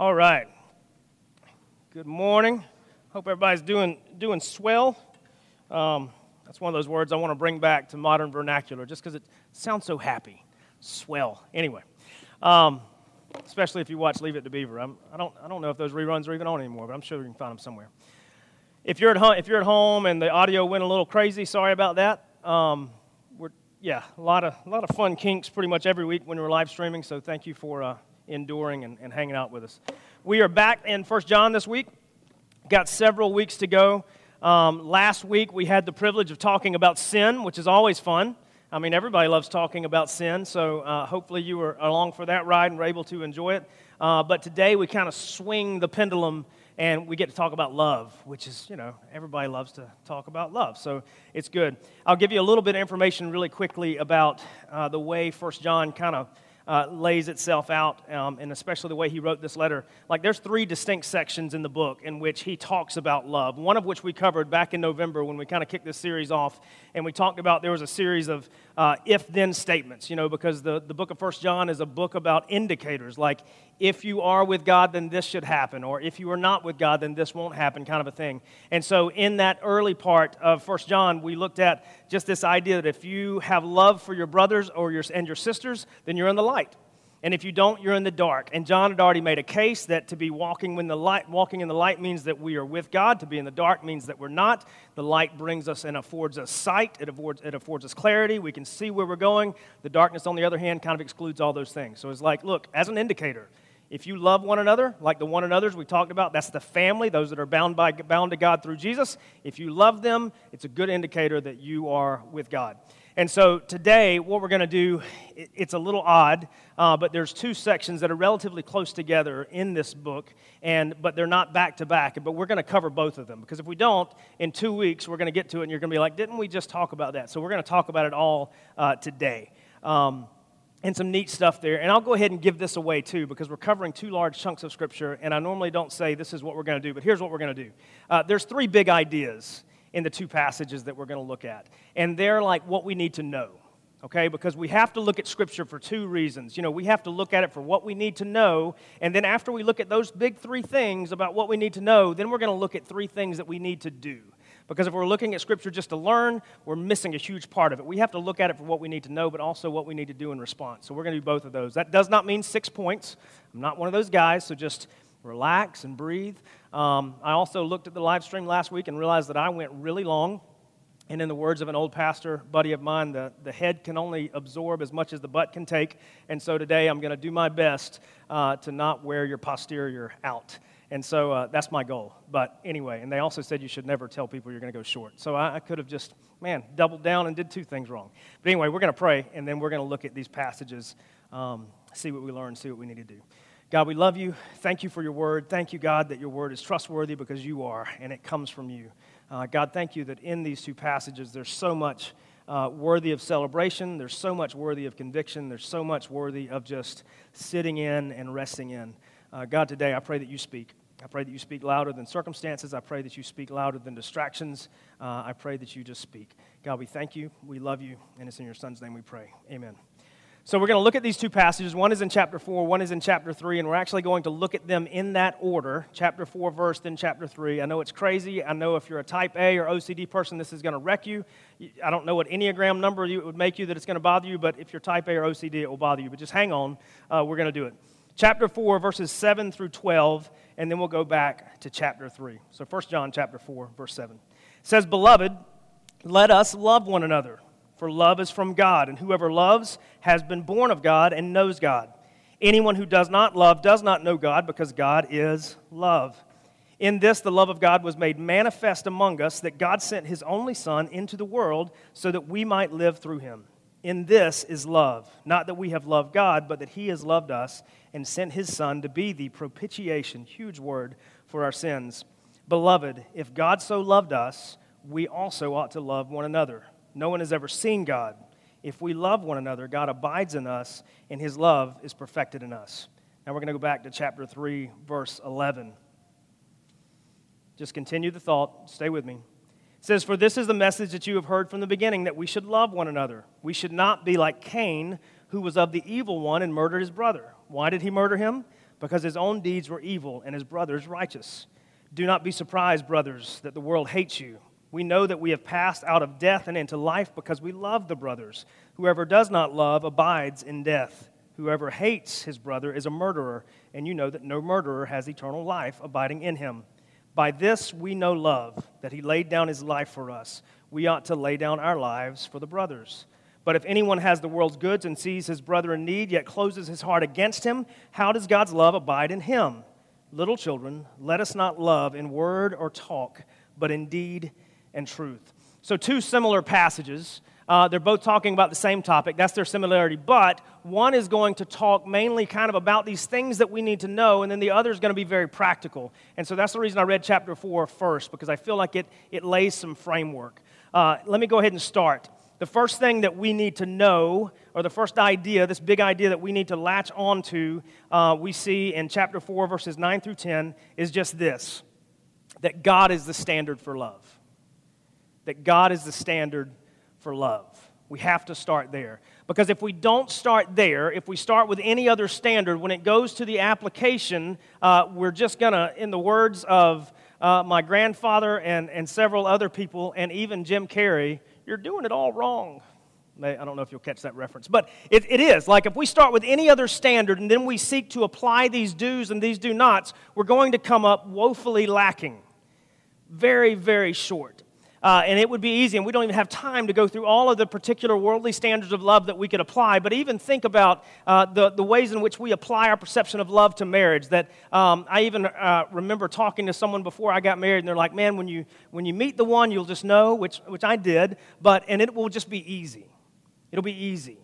All right. Good morning. Hope everybody's doing doing swell. Um, that's one of those words I want to bring back to modern vernacular, just because it sounds so happy. Swell. Anyway, um, especially if you watch Leave It to Beaver. I'm, I don't I don't know if those reruns are even on anymore, but I'm sure you can find them somewhere. If you're at home, if you're at home and the audio went a little crazy, sorry about that. Um, we're yeah, a lot of a lot of fun kinks pretty much every week when we're live streaming. So thank you for. Uh, enduring and, and hanging out with us. We are back in First John this week. Got several weeks to go. Um, last week we had the privilege of talking about sin, which is always fun. I mean, everybody loves talking about sin, so uh, hopefully you were along for that ride and were able to enjoy it. Uh, but today we kind of swing the pendulum and we get to talk about love, which is, you know, everybody loves to talk about love, so it's good. I'll give you a little bit of information really quickly about uh, the way First John kind of uh, lays itself out, um, and especially the way he wrote this letter. Like, there's three distinct sections in the book in which he talks about love, one of which we covered back in November when we kind of kicked this series off, and we talked about there was a series of uh, if then statements, you know, because the, the book of First John is a book about indicators, like if you are with God, then this should happen, or if you are not with God, then this won't happen, kind of a thing. And so, in that early part of First John, we looked at just this idea that if you have love for your brothers or your, and your sisters, then you're in the light. And if you don't, you're in the dark. And John had already made a case that to be walking in the light, walking in the light means that we are with God. To be in the dark means that we're not. The light brings us and affords us sight. It affords, it affords us clarity. We can see where we're going. The darkness, on the other hand, kind of excludes all those things. So it's like, look, as an indicator, if you love one another, like the one another's we talked about, that's the family, those that are bound, by, bound to God through Jesus. If you love them, it's a good indicator that you are with God. And so today, what we're going to do, it's a little odd, uh, but there's two sections that are relatively close together in this book, and but they're not back to back. But we're going to cover both of them because if we don't, in two weeks we're going to get to it, and you're going to be like, "Didn't we just talk about that?" So we're going to talk about it all uh, today. Um, and some neat stuff there. And I'll go ahead and give this away too, because we're covering two large chunks of Scripture, and I normally don't say this is what we're going to do, but here's what we're going to do. Uh, there's three big ideas in the two passages that we're going to look at. And they're like what we need to know, okay? Because we have to look at Scripture for two reasons. You know, we have to look at it for what we need to know, and then after we look at those big three things about what we need to know, then we're going to look at three things that we need to do. Because if we're looking at Scripture just to learn, we're missing a huge part of it. We have to look at it for what we need to know, but also what we need to do in response. So we're going to do both of those. That does not mean six points. I'm not one of those guys, so just relax and breathe. Um, I also looked at the live stream last week and realized that I went really long. And in the words of an old pastor buddy of mine, the, the head can only absorb as much as the butt can take. And so today I'm going to do my best uh, to not wear your posterior out. And so uh, that's my goal. But anyway, and they also said you should never tell people you're going to go short. So I, I could have just, man, doubled down and did two things wrong. But anyway, we're going to pray, and then we're going to look at these passages, um, see what we learn, see what we need to do. God, we love you. Thank you for your word. Thank you, God, that your word is trustworthy because you are, and it comes from you. Uh, God, thank you that in these two passages there's so much uh, worthy of celebration, there's so much worthy of conviction, there's so much worthy of just sitting in and resting in. Uh, God, today I pray that you speak. I pray that you speak louder than circumstances. I pray that you speak louder than distractions. Uh, I pray that you just speak. God, we thank you. We love you. And it's in your son's name we pray. Amen. So we're going to look at these two passages. One is in chapter 4, one is in chapter 3, and we're actually going to look at them in that order chapter 4, verse, then chapter 3. I know it's crazy. I know if you're a type A or OCD person, this is going to wreck you. I don't know what Enneagram number it would make you that it's going to bother you, but if you're type A or OCD, it will bother you. But just hang on. Uh, we're going to do it. Chapter 4, verses 7 through 12, and then we'll go back to chapter 3. So 1 John chapter 4, verse 7. It says, Beloved, let us love one another for love is from God, and whoever loves has been born of God and knows God. Anyone who does not love does not know God, because God is love. In this, the love of God was made manifest among us, that God sent his only Son into the world so that we might live through him. In this is love, not that we have loved God, but that he has loved us and sent his Son to be the propitiation, huge word, for our sins. Beloved, if God so loved us, we also ought to love one another. No one has ever seen God. If we love one another, God abides in us, and his love is perfected in us. Now we're going to go back to chapter 3, verse 11. Just continue the thought. Stay with me. Says, For this is the message that you have heard from the beginning, that we should love one another. We should not be like Cain, who was of the evil one and murdered his brother. Why did he murder him? because his own deeds were evil and his brother's righteous. Do not be surprised, brothers, that the world hates you. We know that we have passed out of death and into life because we love the brothers. Whoever does not love abides in death. Whoever hates his brother is a murderer, and you know that no murderer has eternal life abiding in him. By this we know love, that he laid down his life for us. We ought to lay down our lives for the brothers. But if anyone has the world's goods and sees his brother in need, yet closes his heart against him, how does God's love abide in him? Little children, let us not love in word or talk, but in deed and truth. So, two similar passages. Uh, they're both talking about the same topic. That's their similarity. But one is going to talk mainly kind of about these things that we need to know, and then the other is going to be very practical. And so that's the reason I read chapter four first, because I feel like it, it lays some framework. Uh, let me go ahead and start. The first thing that we need to know, or the first idea, this big idea that we need to latch onto, uh, we see in chapter 4, verses 9 through 10, is just this that God is the standard for love that God is the standard for love. We have to start there. Because if we don't start there, if we start with any other standard, when it goes to the application, uh, we're just going to, in the words of uh, my grandfather and, and several other people, and even Jim Carrey, you're doing it all wrong. I don't know if you'll catch that reference, but it, it is. Like if we start with any other standard and then we seek to apply these do's and these do nots, we're going to come up woefully lacking. Very, very short. Uh, and it would be easy, and we don't even have time to go through all of the particular worldly standards of love that we could apply, but even think about uh, the, the ways in which we apply our perception of love to marriage. That um, I even uh, remember talking to someone before I got married, and they're like, man, when you, when you meet the one, you'll just know, which, which I did, but, and it will just be easy. It'll be easy.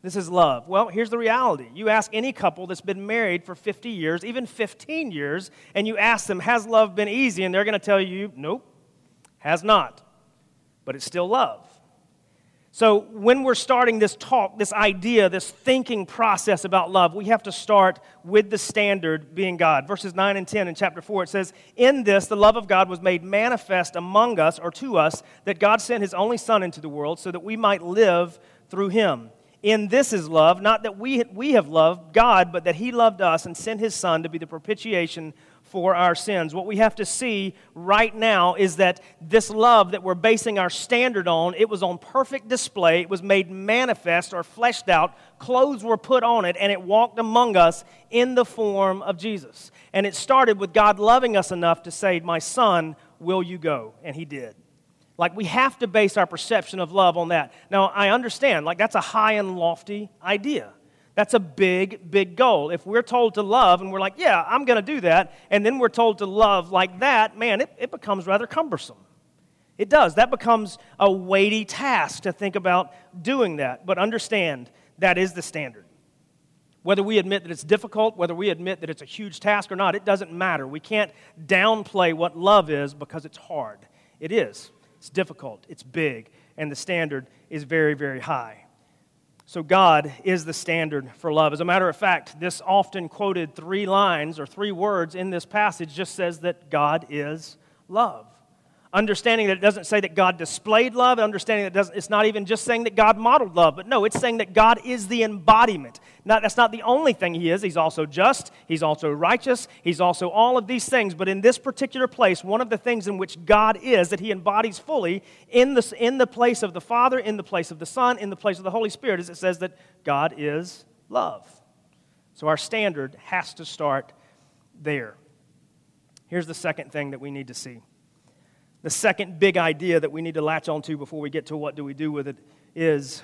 This is love. Well, here's the reality. You ask any couple that's been married for 50 years, even 15 years, and you ask them, has love been easy? And they're going to tell you, nope has not, but it's still love. So, when we're starting this talk, this idea, this thinking process about love, we have to start with the standard being God. Verses 9 and 10 in chapter 4, it says, In this, the love of God was made manifest among us or to us, that God sent his only Son into the world so that we might live through him. In this is love, not that we, we have loved God, but that he loved us and sent his Son to be the propitiation for our sins. What we have to see right now is that this love that we're basing our standard on, it was on perfect display. It was made manifest or fleshed out. Clothes were put on it, and it walked among us in the form of Jesus. And it started with God loving us enough to say, My son, will you go? And he did. Like, we have to base our perception of love on that. Now, I understand, like, that's a high and lofty idea. That's a big, big goal. If we're told to love and we're like, yeah, I'm going to do that, and then we're told to love like that, man, it, it becomes rather cumbersome. It does. That becomes a weighty task to think about doing that. But understand, that is the standard. Whether we admit that it's difficult, whether we admit that it's a huge task or not, it doesn't matter. We can't downplay what love is because it's hard. It is. It's difficult, it's big, and the standard is very, very high. So, God is the standard for love. As a matter of fact, this often quoted three lines or three words in this passage just says that God is love. Understanding that it doesn't say that God displayed love, understanding that it doesn't, it's not even just saying that God modeled love, but no, it's saying that God is the embodiment. Not, that's not the only thing He is. He's also just, He's also righteous, He's also all of these things. But in this particular place, one of the things in which God is that He embodies fully in the, in the place of the Father, in the place of the Son, in the place of the Holy Spirit is it says that God is love. So our standard has to start there. Here's the second thing that we need to see. The second big idea that we need to latch onto before we get to what do we do with it is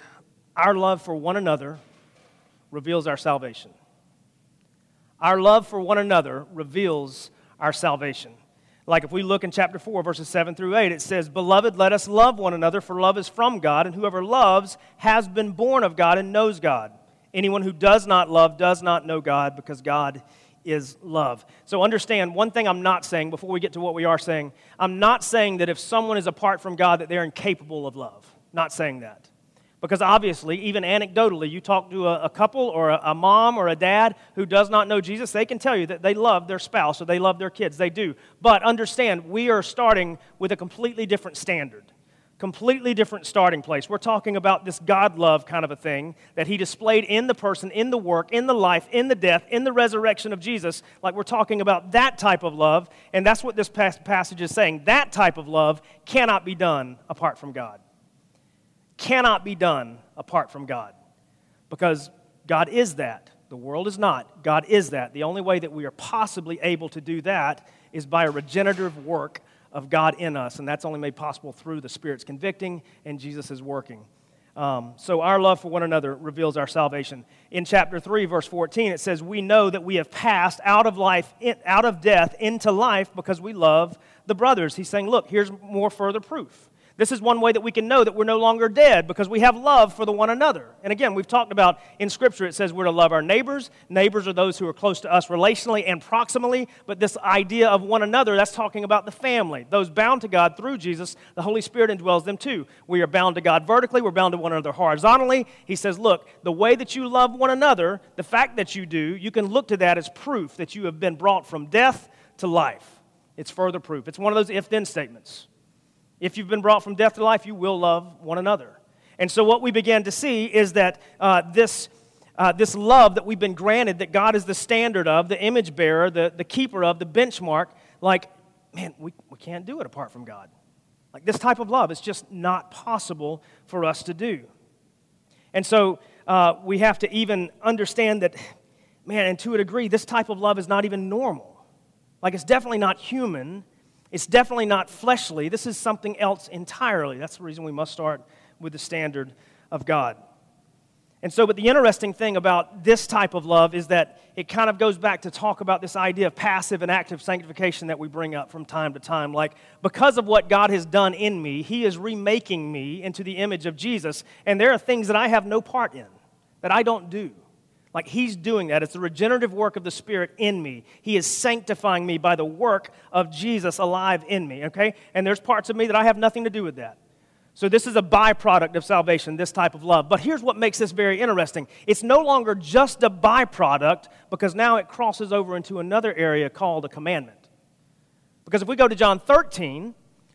our love for one another reveals our salvation. Our love for one another reveals our salvation. Like if we look in chapter 4, verses 7 through 8, it says, Beloved, let us love one another, for love is from God, and whoever loves has been born of God and knows God. Anyone who does not love does not know God, because God is love. So understand one thing I'm not saying before we get to what we are saying. I'm not saying that if someone is apart from God that they're incapable of love. Not saying that. Because obviously, even anecdotally, you talk to a, a couple or a, a, mom or a dad who does not know Jesus, they can tell you that they love their spouse or they love their kids. They do. But understand, we are starting with a completely different standard Completely different starting place. We're talking about this God love kind of a thing that he displayed in the person, in the work, in the life, in the death, in the resurrection of Jesus. Like we're talking about that type of love, and that's what this passage is saying. That type of love cannot be done apart from God. Cannot be done apart from God. Because God is that. The world is not. God is that. The only way that we are possibly able to do that is by a regenerative work of God in us, and that's only made possible through the Spirit's convicting and Jesus is working. Um, so our love for one another reveals our salvation. In chapter 3, verse 14, it says, We know that we have passed out of life, in, out of death into life because we love the brothers. He's saying, Look, here's more further proof. This is one way that we can know that we're no longer dead because we have love for the one another. And again, we've talked about in Scripture, it says we're to love our neighbors. Neighbors are those who are close to us relationally and proximally. But this idea of one another, that's talking about the family. Those bound to God through Jesus, the Holy Spirit indwells them too. We are bound to God vertically, we're bound to one another horizontally. He says, look, the way that you love one another, the fact that you do, you can look to that as proof that you have been brought from death to life. It's further proof. It's one of those if then statements. If you've been brought from death to life, you will love one another. And so, what we began to see is that uh, this, uh, this love that we've been granted, that God is the standard of, the image bearer, the, the keeper of, the benchmark, like, man, we, we can't do it apart from God. Like, this type of love is just not possible for us to do. And so, uh, we have to even understand that, man, and to a degree, this type of love is not even normal. Like, it's definitely not human it's definitely not fleshly. This is something else entirely. That's the reason we must start with the standard of God. And so, but the interesting thing about this type of love is that it kind of goes back to talk about this idea of passive and active sanctification that we bring up from time to time. Like, because of what God has done in me, He is remaking me into the image of Jesus. And there are things that I have no part in, that I don't do. Like he's doing that. It's the regenerative work of the Spirit in me. He is sanctifying me by the work of Jesus alive in me, okay? And there's parts of me that I have nothing to do with that. So this is a byproduct of salvation, this type of love. But here's what makes this very interesting it's no longer just a byproduct because now it crosses over into another area called a commandment. Because if we go to John 13,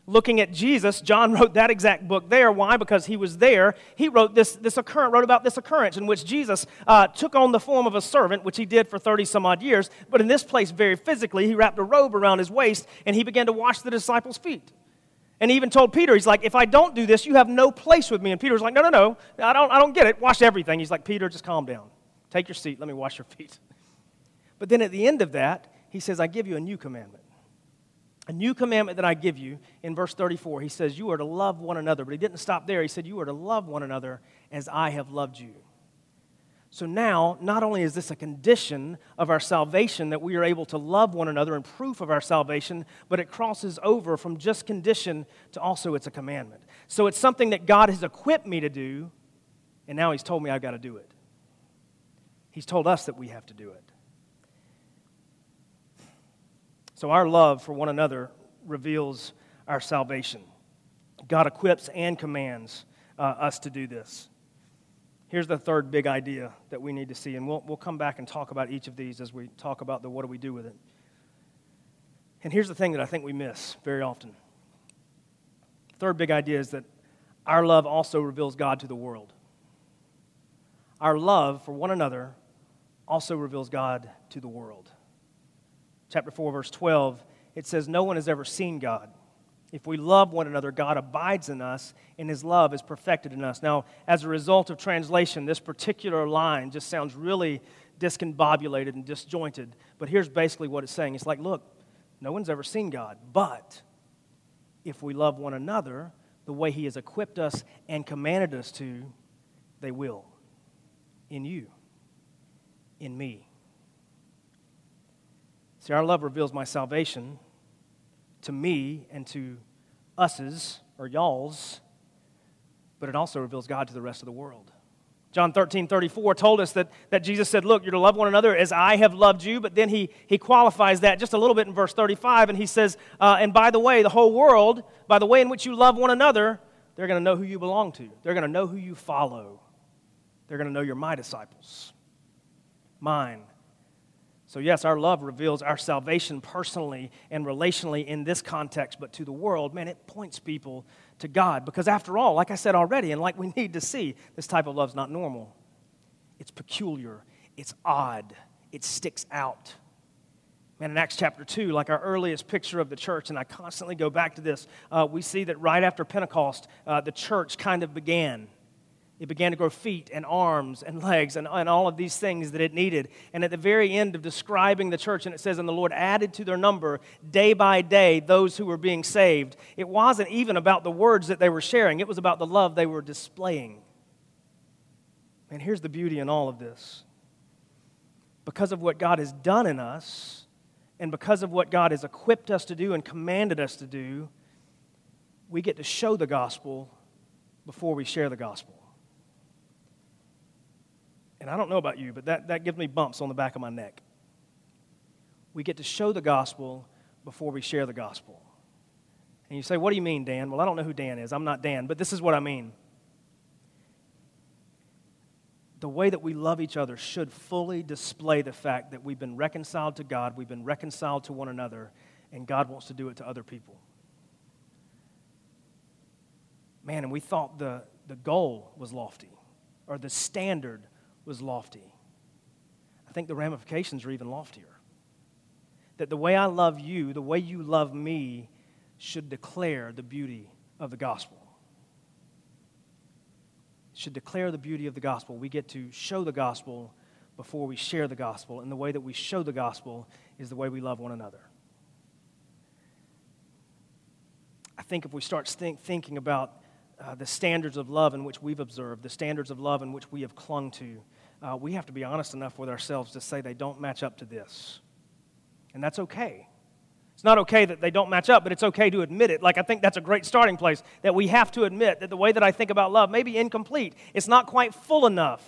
looking at Jesus, John wrote that exact book there. Why? Because he was there. He wrote this, this occurrence, wrote about this occurrence in which Jesus uh, took on the form of a servant, which he did for 30 some odd years. But in this place, very physically, he wrapped a robe around his waist and he began to wash the disciples' feet. And he even told Peter, he's like, if I don't do this, you have no place with me. And Peter's like, no, no, no, I don't, I don't get it. Wash everything. He's like, Peter, just calm down. Take your seat. Let me wash your feet. But then at the end of that, he says, I give you a new commandment. A new commandment that I give you in verse 34, he says, You are to love one another. But he didn't stop there. He said, You are to love one another as I have loved you. So now, not only is this a condition of our salvation that we are able to love one another and proof of our salvation, but it crosses over from just condition to also it's a commandment. So it's something that God has equipped me to do, and now He's told me I've got to do it. He's told us that we have to do it. So our love for one another reveals our salvation. God equips and commands uh, us to do this. Here's the third big idea that we need to see, and we'll, we'll come back and talk about each of these as we talk about the what do we do with it. And here's the thing that I think we miss very often. Third big idea is that our love also reveals God to the world. Our love for one another also reveals God to the world chapter 4, verse 12, it says, No one has ever seen God. If we love one another, God abides in us, and his love is perfected in us. Now, as a result of translation, this particular line just sounds really discombobulated and disjointed. But here's basically what it's saying it's like, look, no one's ever seen God, but if we love one another the way he has equipped us and commanded us to, they will. In you, in me. See, our love reveals my salvation to me and to us's or y'all's, but it also reveals God to the rest of the world. John 13, 34 told us that, that Jesus said, Look, you're to love one another as I have loved you. But then he, he qualifies that just a little bit in verse 35, and he says, uh, And by the way, the whole world, by the way in which you love one another, they're going to know who you belong to. They're going to know who you follow. They're going to know you're my disciples, mine So, yes, our love reveals our salvation personally and relationally in this context, but to the world, man, it points people to God. Because, after all, like I said already, and like we need to see, this type of love is not normal. It's peculiar, it's odd, it sticks out. Man, in Acts chapter 2, like our earliest picture of the church, and I constantly go back to this, uh, we see that right after Pentecost, uh, the church kind of began. It began to grow feet and arms and legs and, and all of these things that it needed. And at the very end of describing the church, and it says, And the Lord added to their number day by day those who were being saved. It wasn't even about the words that they were sharing, it was about the love they were displaying. And here's the beauty in all of this because of what God has done in us, and because of what God has equipped us to do and commanded us to do, we get to show the gospel before we share the gospel. And I don't know about you, but that, that gives me bumps on the back of my neck. We get to show the gospel before we share the gospel. And you say, What do you mean, Dan? Well, I don't know who Dan is. I'm not Dan, but this is what I mean. The way that we love each other should fully display the fact that we've been reconciled to God, we've been reconciled to one another, and God wants to do it to other people. Man, and we thought the, the goal was lofty, or the standard was lofty. I think the ramifications are even loftier. That the way I love you, the way you love me, should declare the beauty of the gospel. should declare the beauty of the gospel. We get to show the gospel before we share the gospel, and the way that we show the gospel is the way we love one another. I think if we start think, thinking about uh, the standards of love in which we've observed, the standards of love in which we have clung to, uh, we have to be honest enough with ourselves to say they don't match up to this. And that's okay. It's not okay that they don't match up, but it's okay to admit it. Like, I think that's a great starting place that we have to admit that the way that I think about love may be incomplete. It's not quite full enough.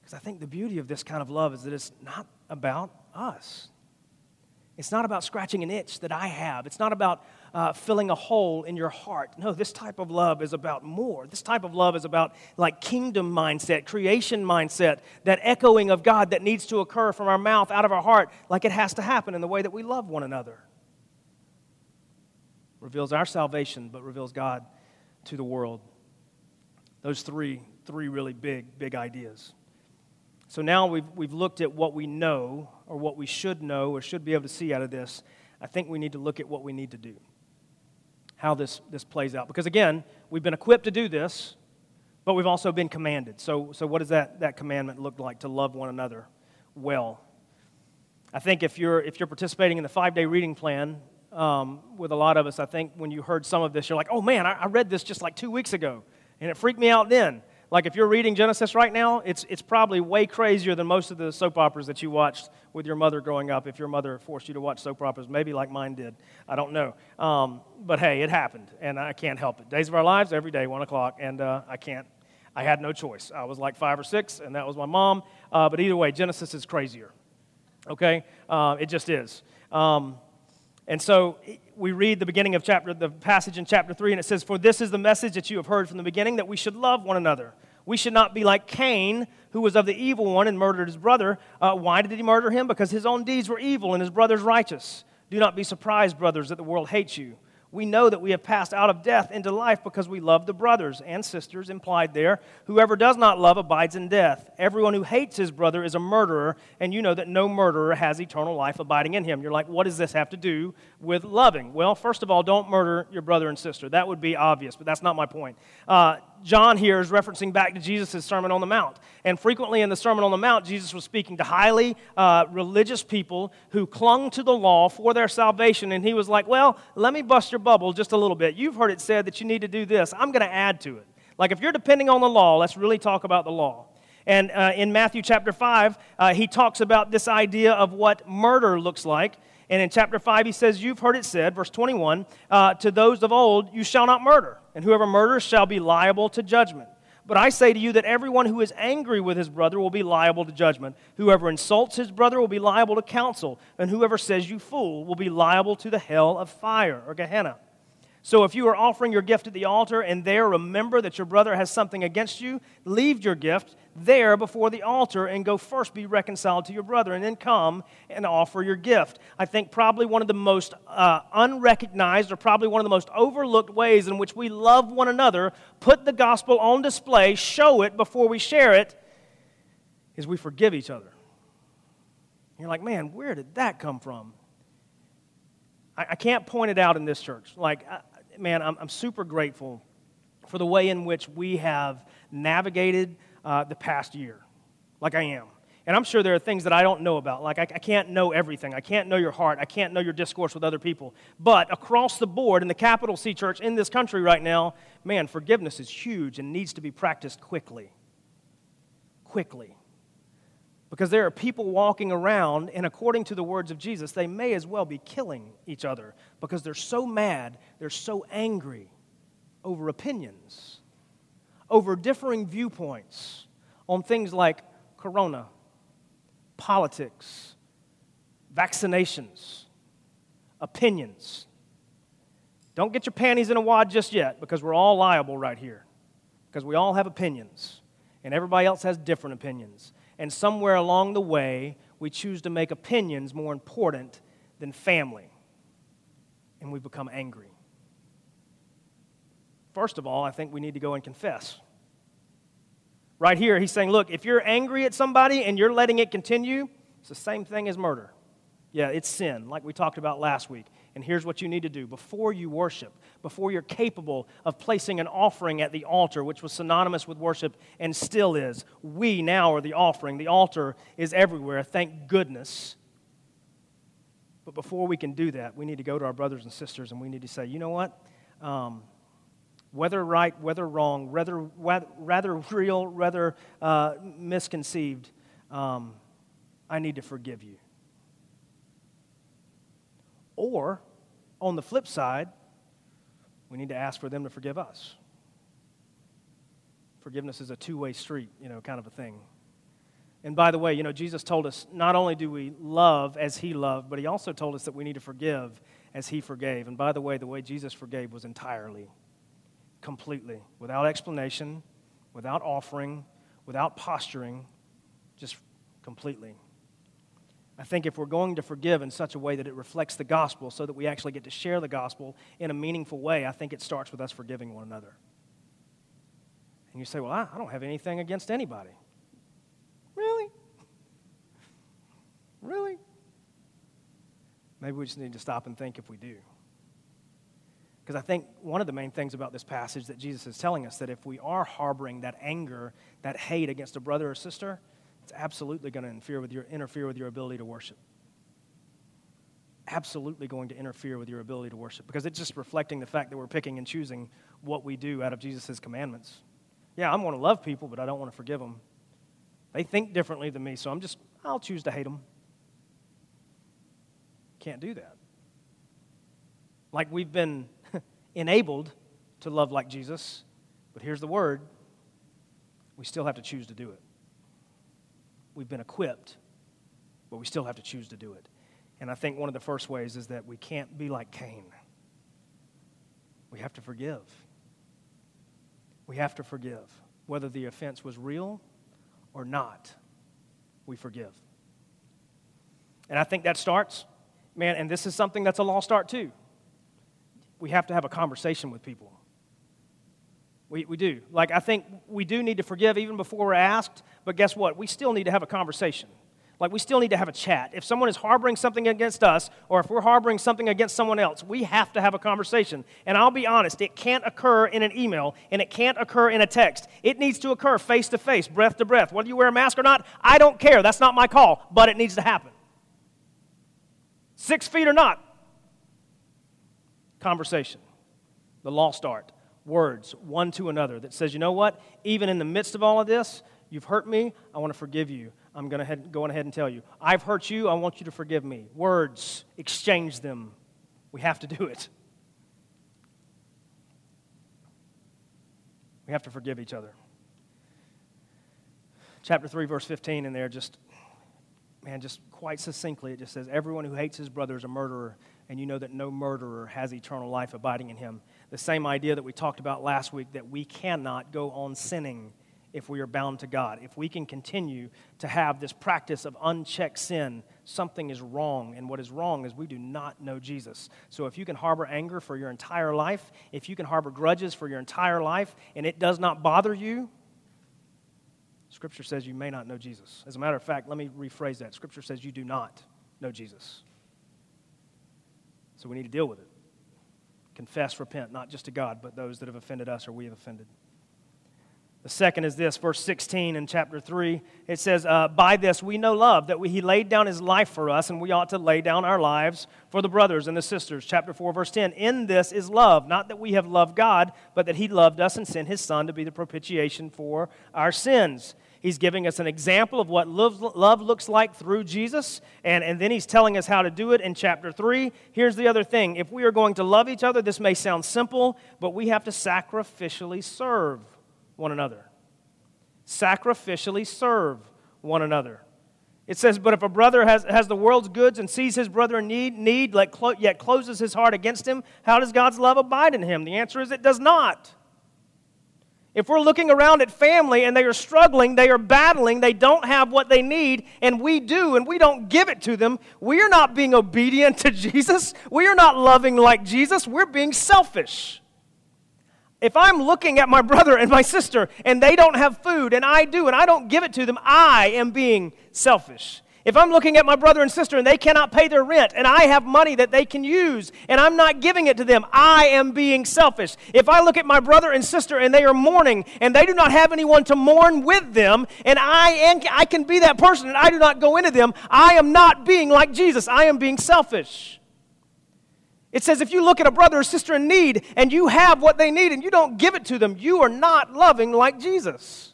Because I think the beauty of this kind of love is that it's not about us. It's not about scratching an itch that I have. It's not about uh, filling a hole in your heart. No, this type of love is about more. This type of love is about like kingdom mindset, creation mindset, that echoing of God that needs to occur from our mouth out of our heart, like it has to happen in the way that we love one another. Reveals our salvation, but reveals God to the world. Those three, three really big, big ideas. So now we've, we've looked at what we know, or what we should know, or should be able to see out of this. I think we need to look at what we need to do how this, this plays out. Because again, we've been equipped to do this, but we've also been commanded. So, so what does that, that commandment look like to love one another well? I think if you're, if you're participating in the five day reading plan um, with a lot of us, I think when you heard some of this, you're like, oh man, I, I read this just like two weeks ago, and it freaked me out then. Like if you're reading Genesis right now, it's, it's probably way crazier than most of the soap operas that you watched with your mother growing up. If your mother forced you to watch soap operas, maybe like mine did. I don't know. Um, but hey, it happened, and I can't help it. Days of Our Lives, every day, 1 o'clock, and uh, I can't. I had no choice. I was like five or six, and that was my mom. Uh, but either way, Genesis is crazier. Okay? Uh, it just is. Um, and so we read the beginning of chapter, the passage in chapter 3, and it says, For this is the message that you have heard from the beginning, that we should love one another. We should not be like Cain, who was of the evil one and murdered his brother. Uh, why did he murder him? Because his own deeds were evil and his brother's righteous. Do not be surprised, brothers, that the world hates you we know that we have passed out of death into life because we love the brothers and sisters implied there. Whoever does not love abides in death. Everyone who hates his brother is a murderer, and you know that no murderer has eternal life abiding in him. You're like, what does this have to do with loving? Well, first of all, don't murder your brother and sister. That would be obvious, but that's not my point. Uh, John here is referencing back to Jesus' Sermon on the Mount. And frequently in the Sermon on the Mount, Jesus was speaking to highly uh, religious people who clung to the law for their salvation. And he was like, Well, let me bust your bubble just a little bit. You've heard it said that you need to do this. I'm going to add to it. Like, if you're depending on the law, let's really talk about the law. And uh, in Matthew chapter 5, uh, he talks about this idea of what murder looks like. And in chapter 5, he says, You've heard it said, verse 21, uh, to those of old, you shall not murder, and whoever murders shall be liable to judgment. But I say to you that everyone who is angry with his brother will be liable to judgment. Whoever insults his brother will be liable to counsel, and whoever says you fool will be liable to the hell of fire or Gehenna. So if you are offering your gift at the altar and there remember that your brother has something against you, leave your gift there before the altar and go first be reconciled to your brother and then come and offer your gift. I think probably one of the most uh, unrecognized or probably one of the most overlooked ways in which we love one another, put the gospel on display, show it before we share it, is we forgive each other. You're like, man, where did that come from? I, can't point it out in this church. Like, I, man, I'm, I'm super grateful for the way in which we have navigated uh, the past year, like I am. And I'm sure there are things that I don't know about. Like, I, I, can't know everything. I can't know your heart. I can't know your discourse with other people. But across the board in the capital C church in this country right now, man, forgiveness is huge and needs to be practiced quickly. Quickly. Because there are people walking around, and according to the words of Jesus, they may as well be killing each other because they're so mad, they're so angry over opinions, over differing viewpoints on things like corona, politics, vaccinations, opinions. Don't get your panties in a wad just yet because we're all liable right here. Because we all have opinions, and everybody else has different opinions and somewhere along the way, we choose to make opinions more important than family, and we become angry. First of all, I think we need to go and confess. Right here, he's saying, Look, if you're angry at somebody and you're letting it continue, it's the same thing as murder. Yeah, it's sin, like we talked about last week. And here's what you need to do before you worship, before you're capable of placing an offering at the altar, which was synonymous with worship and still is. We now are the offering. The altar is everywhere, thank goodness. But before we can do that, we need to go to our brothers and sisters and we need to say, you know what? Um, whether right, whether wrong, rather, rather real, rather uh, misconceived, um, I need to forgive you. Or, on the flip side, we need to ask for them to forgive us. Forgiveness is a two way street, you know, kind of a thing. And by the way, you know, Jesus told us not only do we love as he loved, but he also told us that we need to forgive as he forgave. And by the way, the way Jesus forgave was entirely, completely, without explanation, without offering, without posturing, just completely. I think if we're going to forgive in such a way that it reflects the gospel so that we actually get to share the gospel in a meaningful way, I think it starts with us forgiving one another. And you say, Well, I, I don't have anything against anybody. Really? Really? Maybe we just need to stop and think if we do. Because I think one of the main things about this passage that Jesus is telling us that if we are harboring that anger, that hate against a brother or sister, it's absolutely going to interfere with your, interfere with your ability to worship. Absolutely going to interfere with your ability to worship because it's just reflecting the fact that we're picking and choosing what we do out of Jesus' commandments. Yeah, I'm going to love people, but I don't want to forgive them. They think differently than me, so I'm just, I'll choose to hate them. Can't do that. Like we've been enabled to love like Jesus, but here's the word we still have to choose to do it we've been equipped, but we still have to choose to do it. And I think one of the first ways is that we can't be like Cain. We have to forgive. We have to forgive. Whether the offense was real or not, we forgive. And I think that starts, man, and this is something that's a lost start too. We have to have a conversation with people. We, we do. Like, I think we do need to forgive even before we're asked, but guess what? We still need to have a conversation. Like, we still need to have a chat. If someone is harboring something against us, or if we're harboring something against someone else, we have to have a conversation. And I'll be honest, it can't occur in an email, and it can't occur in a text. It needs to occur face to face, breath to breath. Whether you wear a mask or not, I don't care. That's not my call, but it needs to happen. Six feet or not, conversation. The lost art words one to another that says, you know what? Even in the midst of all of this, you've hurt me. I want to forgive you. I'm going to go ahead and tell you. I've hurt you. I want you to forgive me. Words, exchange them. We have to do it. We have to forgive each other. Chapter 3, verse 15, in there, just, man, just quite succinctly, it just says, Everyone who hates his brother is a murderer, and you know that no murderer has eternal life abiding in him. The same idea that we talked about last week that we cannot go on sinning if we are bound to God. If we can continue to have this practice of unchecked sin, something is wrong. And what is wrong is we do not know Jesus. So if you can harbor anger for your entire life, if you can harbor grudges for your entire life, and it does not bother you, Scripture says you may not know Jesus. As a matter of fact, let me rephrase that. Scripture says you do not know Jesus. So we need to deal with it. Confess, repent, not just to God, but those that have offended us or we have offended. The second is this, verse 16 in chapter 3. It says, uh, By this we know love, that we, he laid down his life for us, and we ought to lay down our lives for the brothers and the sisters. Chapter 4, verse 10. In this is love, not that we have loved God, but that he loved us and sent his Son to be the propitiation for our sins. He's giving us an example of what love, looks like through Jesus, and, and then he's telling us how to do it in chapter 3. Here's the other thing if we are going to love each other, this may sound simple, but we have to sacrificially serve one another. Sacrificially serve one another. It says, But if a brother has, has the world's goods and sees his brother in need, need yet closes his heart against him, how does God's love abide in him? The answer is it does not. If we're looking around at family and they are struggling, they are battling, they don't have what they need, and we do, and we don't give it to them, we are not being obedient to Jesus. We are not loving like Jesus. We're being selfish. If I'm looking at my brother and my sister and they don't have food and I do and I don't give it to them, I am being selfish. If I'm looking at my brother and sister and they cannot pay their rent and I have money that they can use and I'm not giving it to them, I am being selfish. If I look at my brother and sister and they are mourning and they do not have anyone to mourn with them and I, am, I can be that person and I do not go into them, I am not being like Jesus. I am being selfish. It says if you look at a brother or sister in need and you have what they need and you don't give it to them, you are not loving like Jesus.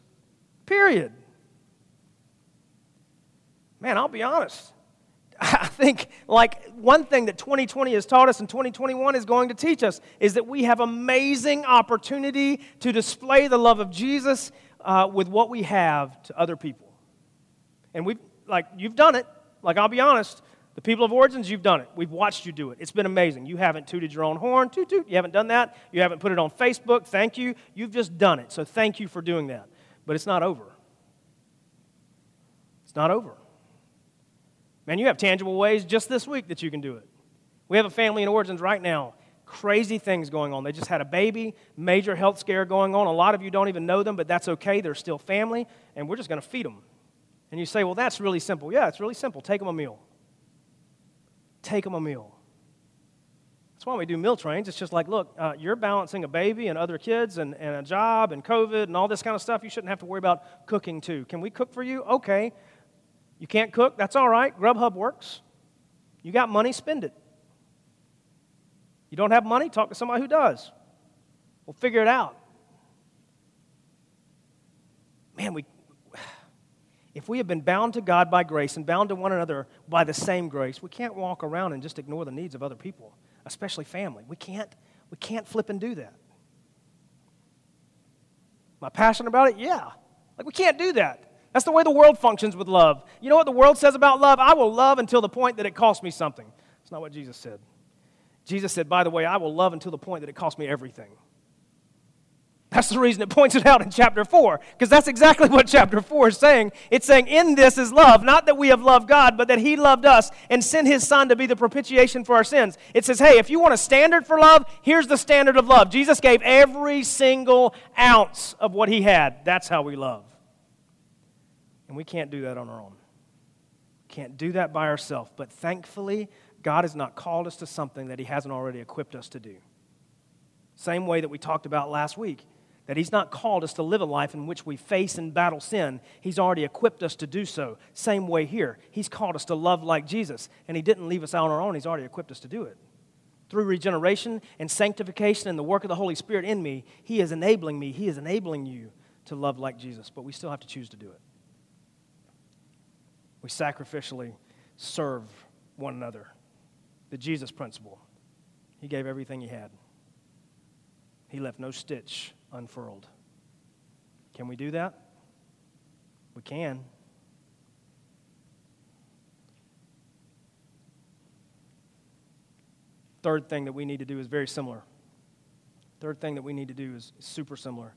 Period. Man, I'll be honest. I think, like, one thing that 2020 has taught us and 2021 is going to teach us is that we have amazing opportunity to display the love of Jesus uh, with what we have to other people. And we've, like, you've done it. Like, I'll be honest. The people of Origins, you've done it. We've watched you do it. It's been amazing. You haven't tooted your own horn, toot toot. You haven't done that. You haven't put it on Facebook. Thank you. You've just done it. So thank you for doing that. But it's not over. It's not over. Man, you have tangible ways just this week that you can do it. We have a family in Origins right now. Crazy things going on. They just had a baby, major health scare going on. A lot of you don't even know them, but that's okay. They're still family, and we're just going to feed them. And you say, well, that's really simple. Yeah, it's really simple. Take them a meal take them a meal. That's why we do meal trains. It's just like, look, uh, you're balancing a baby and other kids and, and a job and COVID and all this kind of stuff. You shouldn't have to worry about cooking too. Can we cook for you? Okay. You can't cook? That's all right. Grubhub works. You got money, spend it. You don't have money? Talk to somebody who does. We'll figure it out. Man, we, if we have been bound to God by grace and bound to one another by the same grace, we can't walk around and just ignore the needs of other people, especially family. We can't, we can't flip and do that. Am I passionate about it? Yeah. Like, we can't do that. That's the way the world functions with love. You know what the world says about love? I will love until the point that it costs me something. That's not what Jesus said. Jesus said, by the way, I will love until the point that it costs me everything. That's the reason it points it out in chapter 4, because that's exactly what chapter 4 is saying. It's saying, In this is love, not that we have loved God, but that He loved us and sent His Son to be the propitiation for our sins. It says, Hey, if you want a standard for love, here's the standard of love. Jesus gave every single ounce of what He had. That's how we love. And we can't do that on our own. Can't do that by ourselves. But thankfully, God has not called us to something that He hasn't already equipped us to do. Same way that we talked about last week that He's not called us to live a life in which we face and battle sin. He's already equipped us to do so. Same way here. He's called us to love like Jesus, and He didn't leave us out on our own. He's already equipped us to do it. Through regeneration and sanctification and the work of the Holy Spirit in me, He is enabling me, He is enabling you to love like Jesus, but we still have to choose to do it. We sacrificially serve one another. The Jesus principle. He gave everything He had. He left no stitch unfurled. Can we do that? We can. third thing that we need to do is very similar. Third thing that we need to do is super similar.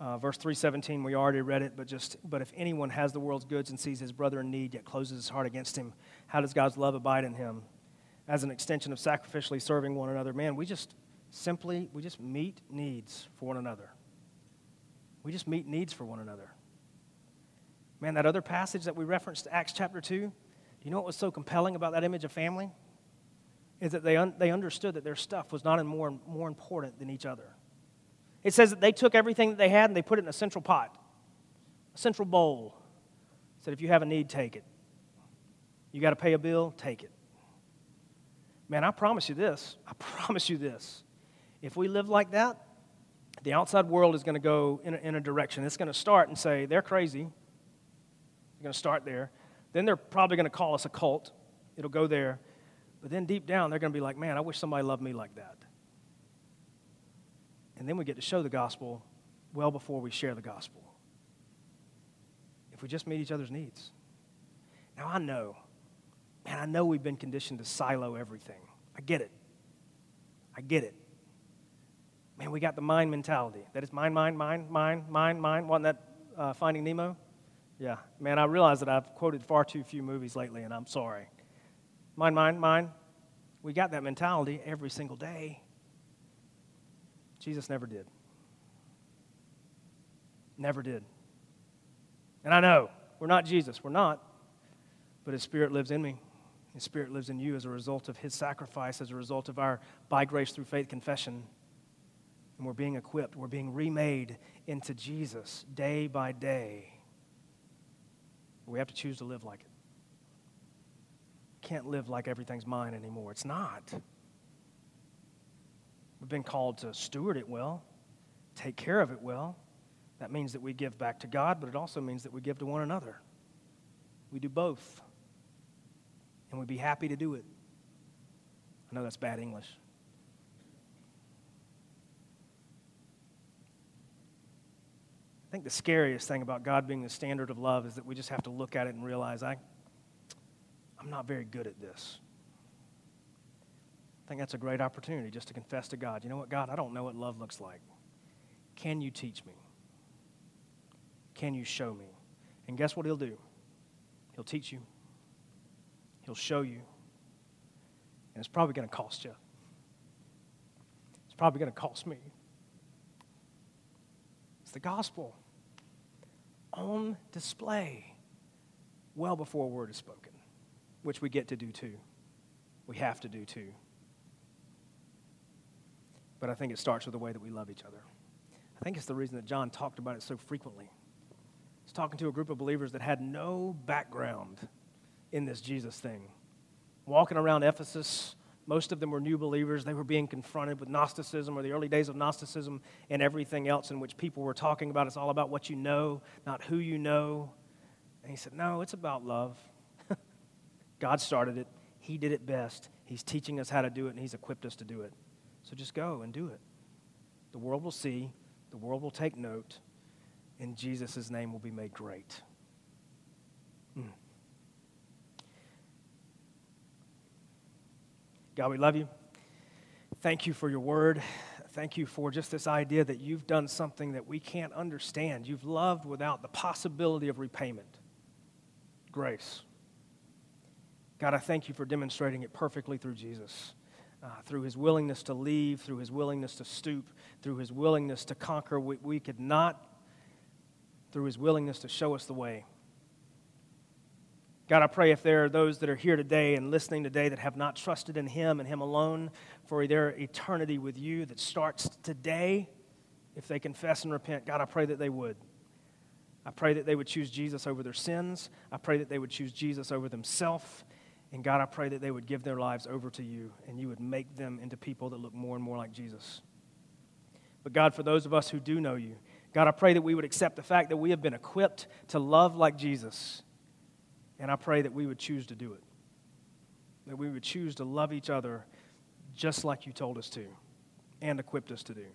Uh, verse 317, we already read it, but just, but if anyone has the world's goods and sees his brother in need, yet closes his heart against him, how does God's love abide in him? As an extension of sacrificially serving one another, man, we just simply, we just meet needs for one another. We just meet needs for one another. Man, that other passage that we referenced, Acts chapter 2, do you know what was so compelling about that image of family? Is that they, un- they understood that their stuff was not more, more important than each other. It says that they took everything that they had and they put it in a central pot, a central bowl. Said, if you have a need, take it. You got to pay a bill, take it. Man, I promise you this. I promise you this. If we live like that, the outside world is going to go in a, in a direction. It's going to start and say, they're crazy. They're going to start there. Then they're probably going to call us a cult. It'll go there. But then deep down, they're going to be like, man, I wish somebody loved me like that. And then we get to show the gospel well before we share the gospel. If we just meet each other's needs. Now, I know, man, I know we've been conditioned to silo everything. I get it. I get it. Man, we got the mind mentality. That is mine, mine, mine, mine, mine, mine. Wasn't that uh, Finding Nemo? Yeah. Man, I realize that I've quoted far too few movies lately, and I'm sorry. Mine, mine, mine. We got that mentality every single day. Jesus never did. Never did. And I know we're not Jesus, we're not, but His Spirit lives in me. His Spirit lives in you as a result of His sacrifice, as a result of our by grace through faith confession. And we're being equipped, we're being remade into Jesus day by day. We have to choose to live like it. Can't live like everything's mine anymore. It's not. We've been called to steward it well, take care of it well. That means that we give back to God, but it also means that we give to one another. We do both. And we'd be happy to do it. I know that's bad English. I think the scariest thing about God being the standard of love is that we just have to look at it and realize I, I'm not very good at this think that's a great opportunity just to confess to God, you know what, God, I don't know what love looks like. Can you teach me? Can you show me? And guess what He'll do? He'll teach you, He'll show you, and it's probably going to cost you. It's probably going to cost me. It's the gospel on display well before a word is spoken, which we get to do too. We have to do too but I think it starts with the way that we love each other. I think it's the reason that John talked about it so frequently. He's talking to a group of believers that had no background in this Jesus thing. Walking around Ephesus, most of them were new believers. They were being confronted with Gnosticism or the early days of Gnosticism and everything else in which people were talking about it's all about what you know, not who you know. And he said, No, it's about love. God started it, He did it best. He's teaching us how to do it, and He's equipped us to do it. So just go and do it. The world will see, the world will take note, and Jesus' name will be made great. Mm. God, we love you. Thank you for your word. Thank you for just this idea that you've done something that we can't understand. You've loved without the possibility of repayment. Grace. God, I thank you for demonstrating it perfectly through Jesus uh, through his willingness to leave, through his willingness to stoop, through his willingness to conquer we, we could not, through his willingness to show us the way. God, I pray if there are those that are here today and listening today that have not trusted in him and him alone for their eternity with you that starts today, if they confess and repent, God, I pray that they would. I pray that they would choose Jesus over their sins. I pray that they would choose Jesus over themselves. And God, I pray that they would give their lives over to you and you would make them into people that look more and more like Jesus. But God, for those of us who do know you, God, I pray that we would accept the fact that we have been equipped to love like Jesus. And I pray that we would choose to do it. That we would choose to love each other just like you told us to and equipped us to do.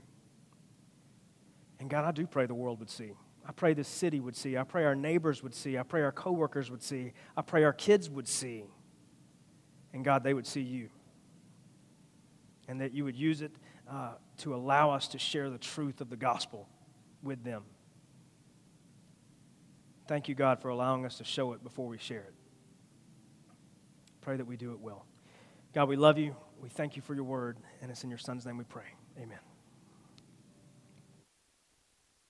And God, I do pray the world would see. I pray this city would see. I pray our neighbors would see. I pray our coworkers would see. I pray our kids would see and God, they would see you. and that you would use it uh, to allow us to share the truth of the gospel with them. Thank you, God, for allowing us to show it before we share it. Pray that we do it well. God, we love you. We thank you for your word, and it's in your Son's name we pray. Amen.